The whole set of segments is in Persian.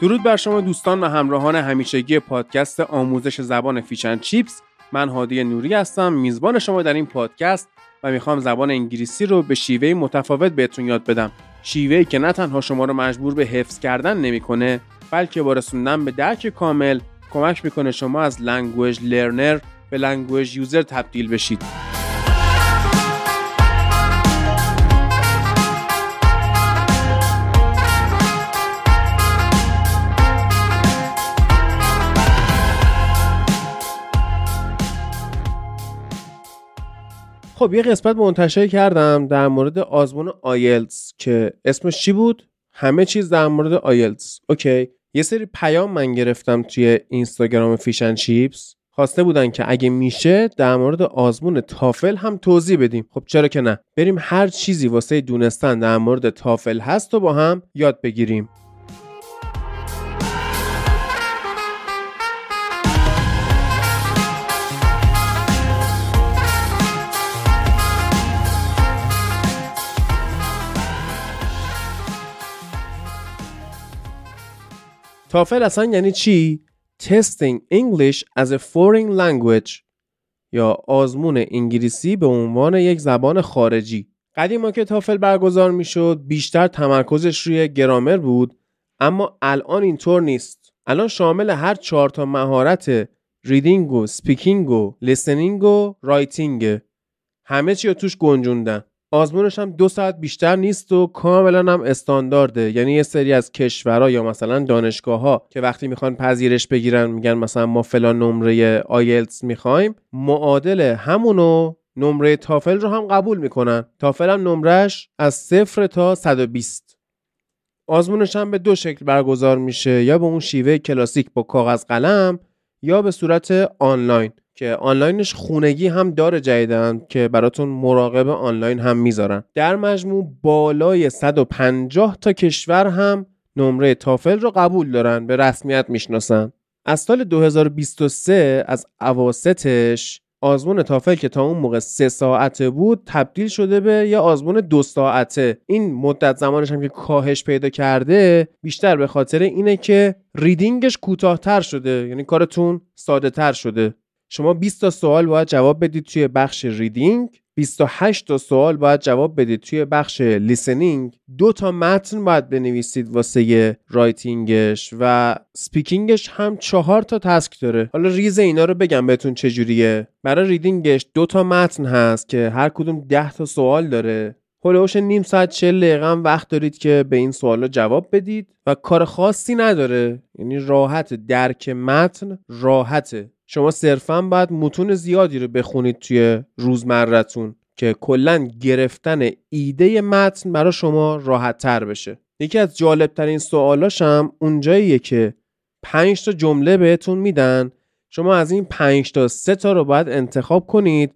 درود بر شما دوستان و همراهان همیشگی پادکست آموزش زبان Fish and Chips. من هادی نوری هستم میزبان شما در این پادکست و می‌خوام زبان انگلیسی رو به شیوه متفاوت بهتون یاد بدم. شیوهی که نه تنها شما رو مجبور به حفظ کردن نمی‌کنه بلکه با رسوندن به درک کامل کمک می‌کنه شما از language learner به language user تبدیل بشید. خب یه قسمت منتشر کردم در مورد آزمون آیلتس که اسمش چی بود؟ همه چیز در مورد آیلتس. Okay. یه سری پیام من گرفتم توی اینستاگرام Fish and Chips خواسته بودن که اگه میشه در مورد آزمون تافل هم توضیح بدیم. خب چرا که نه؟ بریم هر چیزی واسه دونستن در مورد تافل هست و با هم یاد بگیریم. تافل اصلا یعنی چی؟ Testing English as a Foreign Language. یا آزمون انگلیسی به عنوان یک زبان خارجی. قدیما که تافل برگزار می‌شد بیشتر تمرکزش روی گرامر بود اما الان اینطور نیست. الان شامل هر چهار تا مهارت reading و speaking و listening و writing. همه چی رو توش گنجوندن. آزمونش هم دو ساعت بیشتر نیست و کاملا هم استاندارده. یعنی یه سری از کشورها یا مثلا دانشگاه ها که وقتی می‌خوان پذیرش بگیرن میگن مثلا ما فلان نمره آیلتس می‌خوایم معادل همونو نمره تافل رو هم قبول می‌کنن. تافل هم نمرش از صفر تا 120 آزمونش هم به دو شکل برگزار میشه. یا به اون شیوه کلاسیک با کاغذ قلم یا به صورت آنلاین. که آنلاینش خونگی هم داره جدیدن که براتون مراقب آنلاین هم می‌ذارن در مجموع بالای 150 تا کشور هم نمره تافل رو قبول دارن به رسمیت می‌شناسن. از سال 2023 از عواستش آزمون تافل که تا اون موقع سه ساعته بود تبدیل شده به یه آزمون دو ساعته. این مدت زمانش هم که کاهش پیدا کرده بیشتر به خاطر اینه که ریدینگش کوتاهتر شده یعنی کارتون ساده تر شده. شما 20 تا سوال باید جواب بدید توی بخش reading 28 تا سوال باید جواب بدید توی بخش listening. دو تا متن باید بنویسید واسه writing ش و speaking ش هم چهار تا task داره. حالا ریز اینا رو بگم بهتون چجوریه برای reading ش دو تا متن هست که هر کدوم 10 تا سوال داره. هلوش نیم ساعت 40 دقیقه وقت دارید که به این سوالا جواب بدید و کار خاصی نداره. یعنی راحت درک متن راحته. شما صرفا باید متون زیادی رو بخونید توی روزمرتون که کلا گرفتن ایده متن برای شما راحت تر بشه. یکی از جالب ترین سوالاش هم اونجاییه که 5 تا جمله بهتون میدن. شما از این 5 تا 3 تا رو باید انتخاب کنید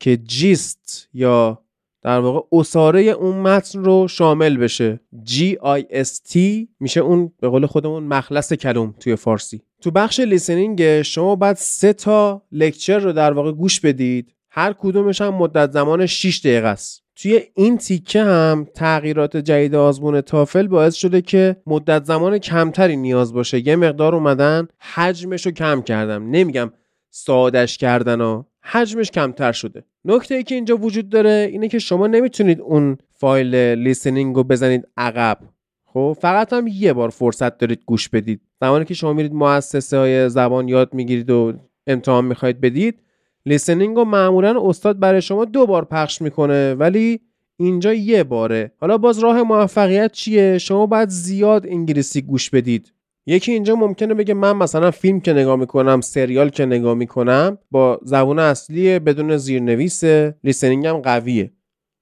که جیست یا در واقع اصاره اون متن رو شامل بشه. G I S T میشه اون به قول خودمون مخلص کلوم توی فارسی. تو بخش لیسنینگ شما باید سه تا لکچر رو در واقع گوش بدید. هر کدومش هم مدت زمان 6 دقیقه است. توی این تیکه هم تغییرات جدید آزمون تافل باعث شده که مدت زمان کمتری نیاز باشه. یه مقدار اومدن حجمش رو کم کردم نمیگم سادش کردن و حجمش کمتر شده. نکته ای که اینجا وجود داره اینه که شما نمی‌تونید اون فایل لیسنینگ رو بزنید عقب. خب فقط هم یه بار فرصت دارید گوش بدید. زمانی که شما میرید مؤسسه های زبان یاد می‌گیرید و امتحان می‌خواید بدید لیسنینگ رو معمولا استاد برای شما دو بار پخش می‌کنه ولی اینجا یه باره. حالا باز راه موفقیت چیه؟ شما باید زیاد انگلیسی گوش بدید. یکی اینجا ممکنه بگه من مثلا فیلم که نگاه می‌کنم سریال که نگاه می‌کنم با زبون اصلی بدون زیرنویس لیسنینگم قویه.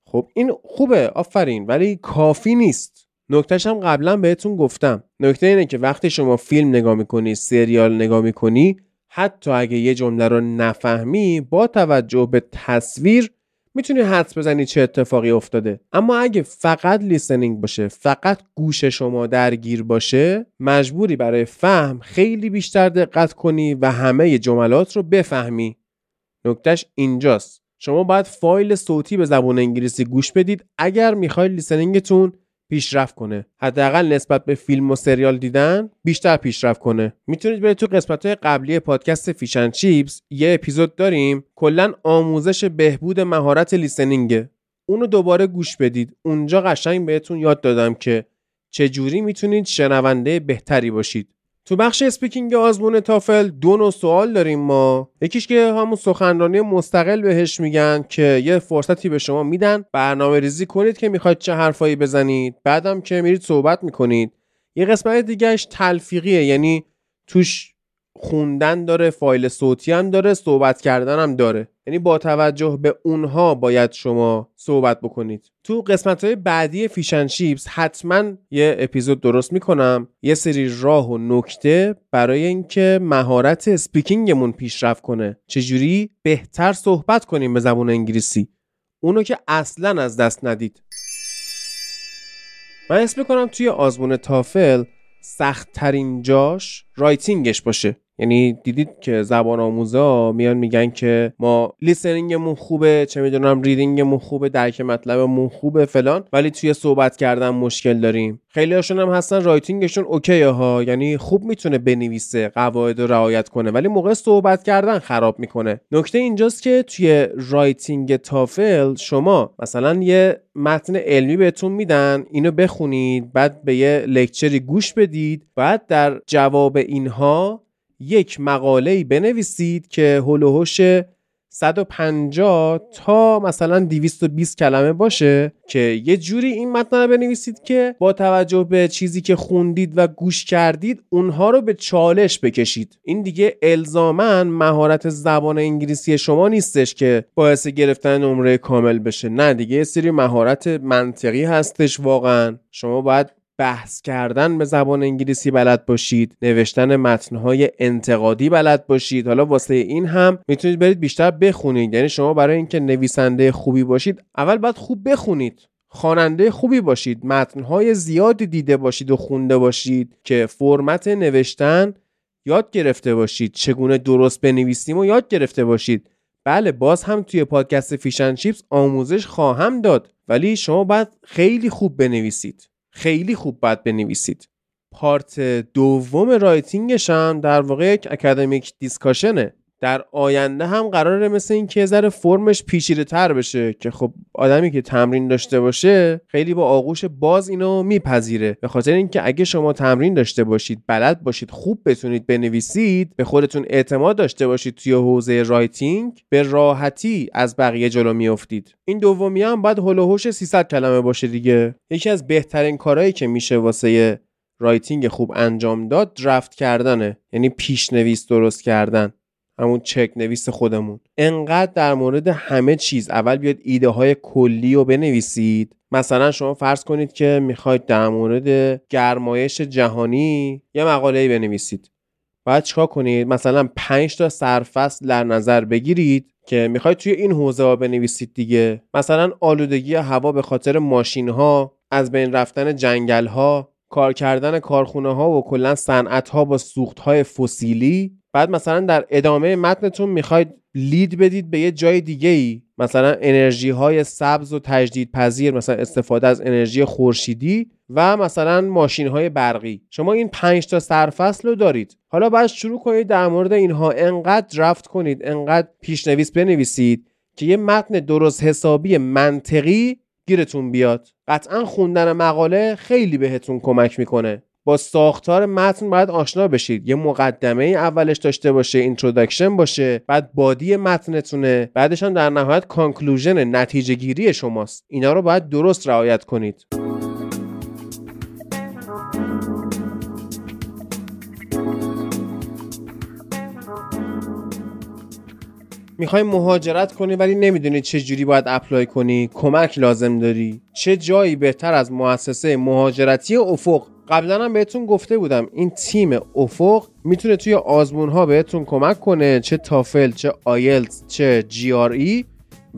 خب این خوبه آفرین ولی کافی نیست. نکتهش هم قبلا بهتون گفتم. نکته اینه که وقتی شما فیلم نگاه می‌کنی سریال نگاه می‌کنی حتی اگه یه جمله رو نفهمی با توجه به تصویر می‌تونی حدس بزنی چه اتفاقی افتاده. اما اگه فقط لیسنینگ باشه فقط گوش شما درگیر باشه مجبوری برای فهم خیلی بیشتر دقت کنی و همه جملات رو بفهمی. نکتهش اینجاست. شما باید فایل صوتی به زبان انگلیسی گوش بدید اگر می‌خواید لیسنینگتون پیشرفت کنه. حداقل نسبت به فیلم و سریال دیدن بیشتر پیشرفت کنه. می‌تونید برید تو قسمت های قبلی پادکست فیشن چیپس یه اپیزود داریم. کلا آموزش بهبود مهارت لیسنینگه اونو دوباره گوش بدید. اونجا قشنگ بهتون یاد دادم که چجوری می‌تونید شنونده بهتری باشید. تو بخش speaking آزمون تافل دو نوع سوال داریم ما. یکیش که همون سخنرانی مستقل بهش میگن که یه فرصتی به شما میدن. برنامه ریزی کنید که می‌خواید چه حرفایی بزنید. بعدم که میرید صحبت می‌کنید. یه قسمت دیگهش تلفیقیه یعنی توش خوندن داره فایل صوتی هم داره صحبت کردن هم داره. یعنی با توجه به اونها باید شما صحبت بکنید. تو قسمت های بعدی Fish and Chips حتما یه اپیزود درست می‌کنم. یه سری راه و نکته برای اینکه مهارت speaking مون پیشرفت کنه. چجوری؟ بهتر صحبت کنیم به زبان انگلیسی. اونو که اصلا از دست ندید. من اسم می‌کنم توی آزمون تافل سخت ترین جاش writing ش باشه. یعنی دیدید که زبان آموزا میان میگن که ما listening مون خوبه چه می‌دونم reading مون خوبه درک مطلبمون خوبه فلان. ولی توی صحبت کردن مشکل داریم. خیلی هاشون هم هستن writing شون okay ها یعنی خوب می‌تونه بنویسه قواعد رو رعایت کنه. ولی موقع صحبت کردن خراب می‌کنه. نکته اینجاست که توی writing تافل شما مثلا یه متن علمی بهتون میدن اینو بخونید بعد به یه لکچری گوش بدید بعد در جواب اینها یک مقاله بنویسید که هلوهوش 150 تا مثلا 220 کلمه باشه که یه جوری این متن رو بنویسید که با توجه به چیزی که خوندید و گوش کردید اونها رو به چالش بکشید. این دیگه الزاما مهارت زبان انگلیسی شما نیستش که باعث گرفتن نمره کامل بشه. نه دیگه یه سری مهارت منطقی هستش واقعا. شما باید بحث کردن به زبان انگلیسی بلد باشید نوشتن متنهای انتقادی بلد باشید. حالا واسه این هم می‌تونید برید بیشتر بخونید. یعنی شما برای اینکه نویسنده خوبی باشید اول باید خوب بخونید. خواننده خوبی باشید. متنهای زیادی دیده باشید و خونده باشید که فرمت نوشتن یاد گرفته باشید. چگونه درست بنویسیم و یاد گرفته باشید. بله باز هم توی پادکست فیشن چیپس آموزش خواهم داد. ولی شما باید خیلی خوب بنویسید. خیلی خوب باید بنویسید. part دوم writing ش هم در واقع یک academic discussion ه در آینده هم قراره مثل این که ذره فرمش پیچیده تر بشه که خب آدمی که تمرین داشته باشه خیلی با آغوش باز اینو میپذیره. به خاطر اینکه اگه شما تمرین داشته باشید بلد باشید خوب بتونید بنویسید به خودتون اعتماد داشته باشید توی حوزه writing به راحتی از بقیه جلو میافتید. این دومی هم باید حول و حوش 300 کلمه باشه دیگه. یکی از بهترین کارهایی که میشه واسه writing خوب انجام داد draft کردنه. یعنی پیشنویس درست کردن. همون چک نویس خودمون. انقدر در مورد همه چیز اول بیاید ایده های کلی رو بنویسید. مثلا شما فرض کنید که می‌خواید در مورد گرمایش جهانی یه مقاله بنویسید. باید چیکار کنید؟ مثلا 5 تا سرفصل در نظر بگیرید که می‌خواید توی این حوزه ها بنویسید دیگه. مثلا آلودگی هوا به خاطر ماشین ها از بین رفتن جنگل ها کار کردن کارخونه ها و کلا صنعت ها با سوخت های فسیلی بعد مثلا در ادامه متنتون می‌خواید lead بدید به یه جای دیگه ای مثلا انرژی های سبز و تجدید پذیر مثلا استفاده از انرژی خورشیدی و مثلا ماشین های برقی. شما این پنج تا سرفصل رو دارید. حالا باید شروع کنید در مورد اینها. انقدر draft کنید انقدر پیشنویس بنویسید که یه متن درست حسابی منطقی گیرتون بیاد. قطعا خوندن مقاله خیلی بهتون کمک می‌کنه. با ساختار متن باید آشنا بشید. یه مقدمه اولش داشته باشه introduction باشه بعد body متنتونه. بعدش هم در نهایت conclusion نتیجه گیری شماست. اینا رو باید درست رعایت کنید. می‌خوای مهاجرت کنی ولی نمی‌دونی چه جوری باید apply کنی. کمک لازم داری. چه جایی بهتر از مؤسسه مهاجرتی افق قبلا هم بهتون گفته بودم این تیم افق می‌تونه توی آزمون ها بهتون کمک کنه چه تافل چه آیلتس چه GRE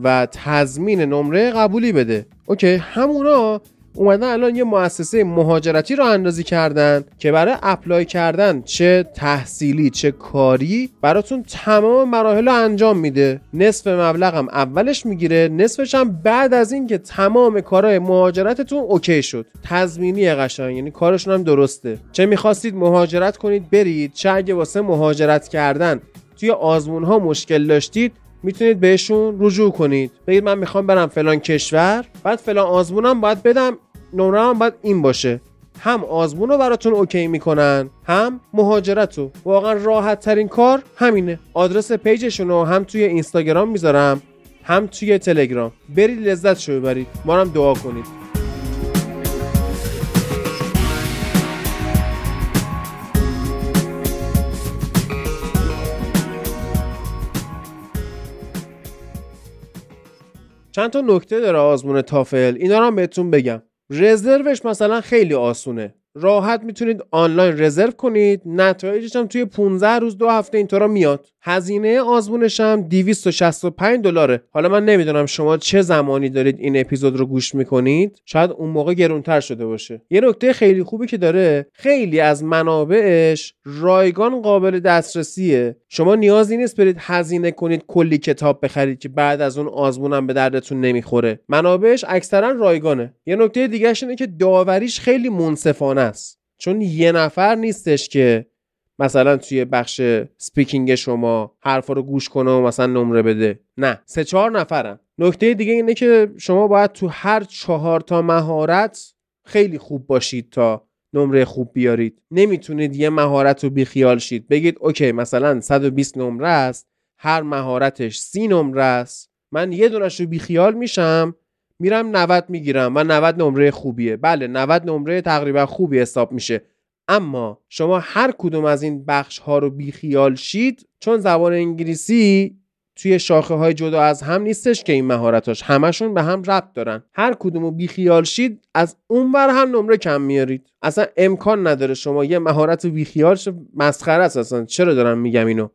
و تضمین نمره قبولی بده. okay همونا اومدن الان یه مؤسسه مهاجرتی رو راه اندازی کردن که برای apply کردن چه تحصیلی چه کاری براتون تمام مراحل رو انجام میده. نصف مبلغم اولش می‌گیره نصفش هم بعد از اینکه تمام کارهای مهاجرتتون okay شد. تضمینی قشنگ یعنی کارشون هم درسته. چه می‌خواستید مهاجرت کنید برید. چه اگه واسه مهاجرت کردن توی آزمون ها مشکل داشتید می‌تونید بهشون رجوع کنید. بگید من می‌خوام برم فلان کشور بعد فلان آزمونم باید بدم نمره هم باید این باشه. هم آزمون رو براتون اوکی می‌کنن هم مهاجرت رو. واقعا راحت ترین کار همینه. آدرس پیجشون رو هم توی اینستاگرام می‌ذارم هم توی تلگرام. برید لذت شو ببرید. ما هم دعا کنید. چند تا نکته داره آزمون تافل. اینا رو هم بهتون بگم. رزروش مثلا خیلی آسونه. راحت می‌تونید آنلاین رزرو کنید. نتایجش هم توی 15 روز دو هفته اینطورا میاد. هزینه آزمونش هم 265 دلاره. حالا من نمی‌دونم شما چه زمانی دارید این اپیزود رو گوش می‌کنید. شاید اون موقع گرونتر شده باشه. یه نکته خیلی خوبی که داره خیلی از منابعش رایگان قابل دسترسیه. شما نیازی نیست برید هزینه کنید کلی کتاب بخرید که بعد از اون آزمونم به دردتون نمی‌خوره. منابعش اکثرا رایگانه. یه نکته دیگه اینه که داوریش خیلی منصفانه است. چون یه نفر نیستش که مثلا توی بخش speaking شما حرفا رو گوش کنه و مثلا نمره بده. نه سه چهار نفرن. نکته دیگه اینه که شما باید تو هر چهار تا مهارت خیلی خوب باشید تا نمره خوب بیارید. نمی‌تونید یه مهارت رو بیخیال شید. بگید okay مثلا 120 نمره است هر مهارتش سی نمره است. من یه دونش رو بیخیال میشم. میرم 90 می‌گیرم و 90 نمره خوبیه. بله 90 نمره تقریبا خوبی حساب میشه. اما شما هر کدوم از این بخش ها رو بیخیال شید چون زبان انگلیسی توی شاخه های جدا از هم نیستش که این مهارتاش. همشون به هم ربط دارن. هر کدوم رو بیخیال شید از اون بر هم نمره کم میارید. اصلا امکان نداره شما یه مهارت رو بیخیال مسخره است اصلا. چرا دارم میگم اینو؟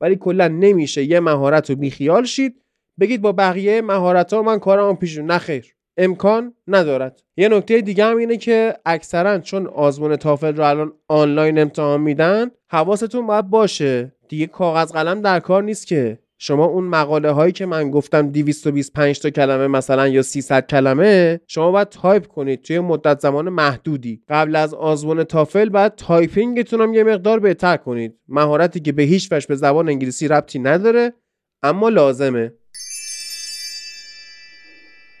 ولی کلا نمیشه یه مهارت رو بیخیال شید بگید با بقیه مهارت ها من کارم پیش نه خیر. امکان ندارد. یه نکته دیگه هم اینه که اکثرا چون آزمون تافل رو الان آنلاین امتحان میدن حواستون باید باشه. دیگه کاغذ قلم در کار نیست که. شما اون مقاله هایی که من گفتم 225 تا کلمه مثلا یا 300 کلمه شما باید تایپ کنید. توی مدت زمان محدودی. قبل از آزمون تافل باید typing تون هم یه مقدار بهتر کنید. مهارتی که به هیچ وجه به زبان انگلیسی ربطی نداره اما لازمه.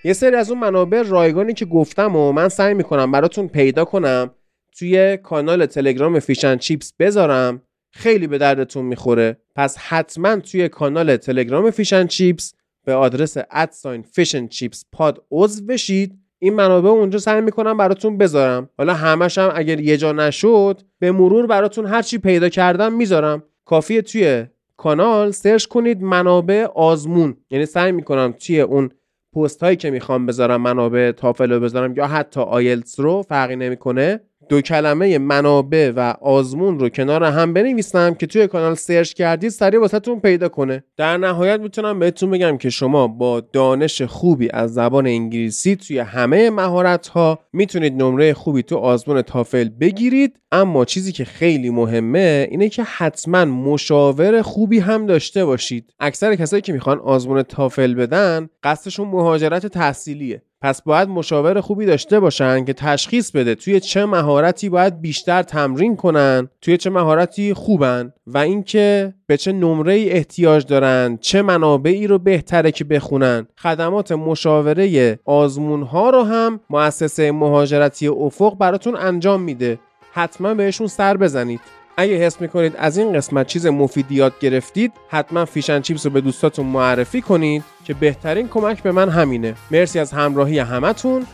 یه سری از اون منابع رایگانی که گفتم و من سعی می‌کنم براتون پیدا کنم توی کانال تلگرام Fish and Chips بذارم خیلی به دردتون می‌خوره. پس حتما توی کانال تلگرام Fish and Chips به آدرس at sign Fish and Chips Pod عضو بشید. این منابع اونجا سعی می‌کنم براتون بذارم. حالا همش هم اگر یه جا نشد به مرور براتون هرچی پیدا کردم می‌ذارم. کافیه توی کانال search کنید منابع آزمون. یعنی سعی می‌کنم توی اون پست هایی که می‌خوام بذارم منابع تافل رو بذارم یا حتی آیلتس رو فرقی نمی‌کنه. دو کلمه منابع و آزمون رو کنار هم بنویسم که توی کانال search کردید سریع واسهتون پیدا کنه. در نهایت می‌تونم بهتون بگم که شما با دانش خوبی از زبان انگلیسی توی همه مهارت ها می‌تونید نمره خوبی تو آزمون تافل بگیرید. اما چیزی که خیلی مهمه اینه که حتما مشاور خوبی هم داشته باشید. اکثر کسایی که می‌خوان آزمون تافل بدن قصدشون مهاجرت تحصیلیه. پس باید مشاور خوبی داشته باشن که تشخیص بده توی چه مهارتی باید بیشتر تمرین کنن توی چه مهارتی خوبن و اینکه به چه نمره احتیاج دارن چه منابعی رو بهتره که بخونن. خدمات مشاوره آزمون ها رو هم مؤسسه مهاجرتی افق براتون انجام میده. حتما بهشون سر بزنید. اگه حس می‌کنید از این قسمت چیز مفیدی یاد گرفتید حتما فیشن چیپس رو به دوستاتون معرفی کنید که بهترین کمک به من همینه. مرسی از همراهی همتون.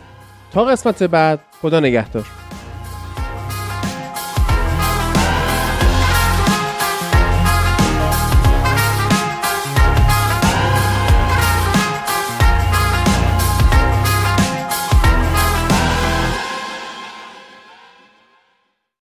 تا قسمت بعد خدا نگهدار.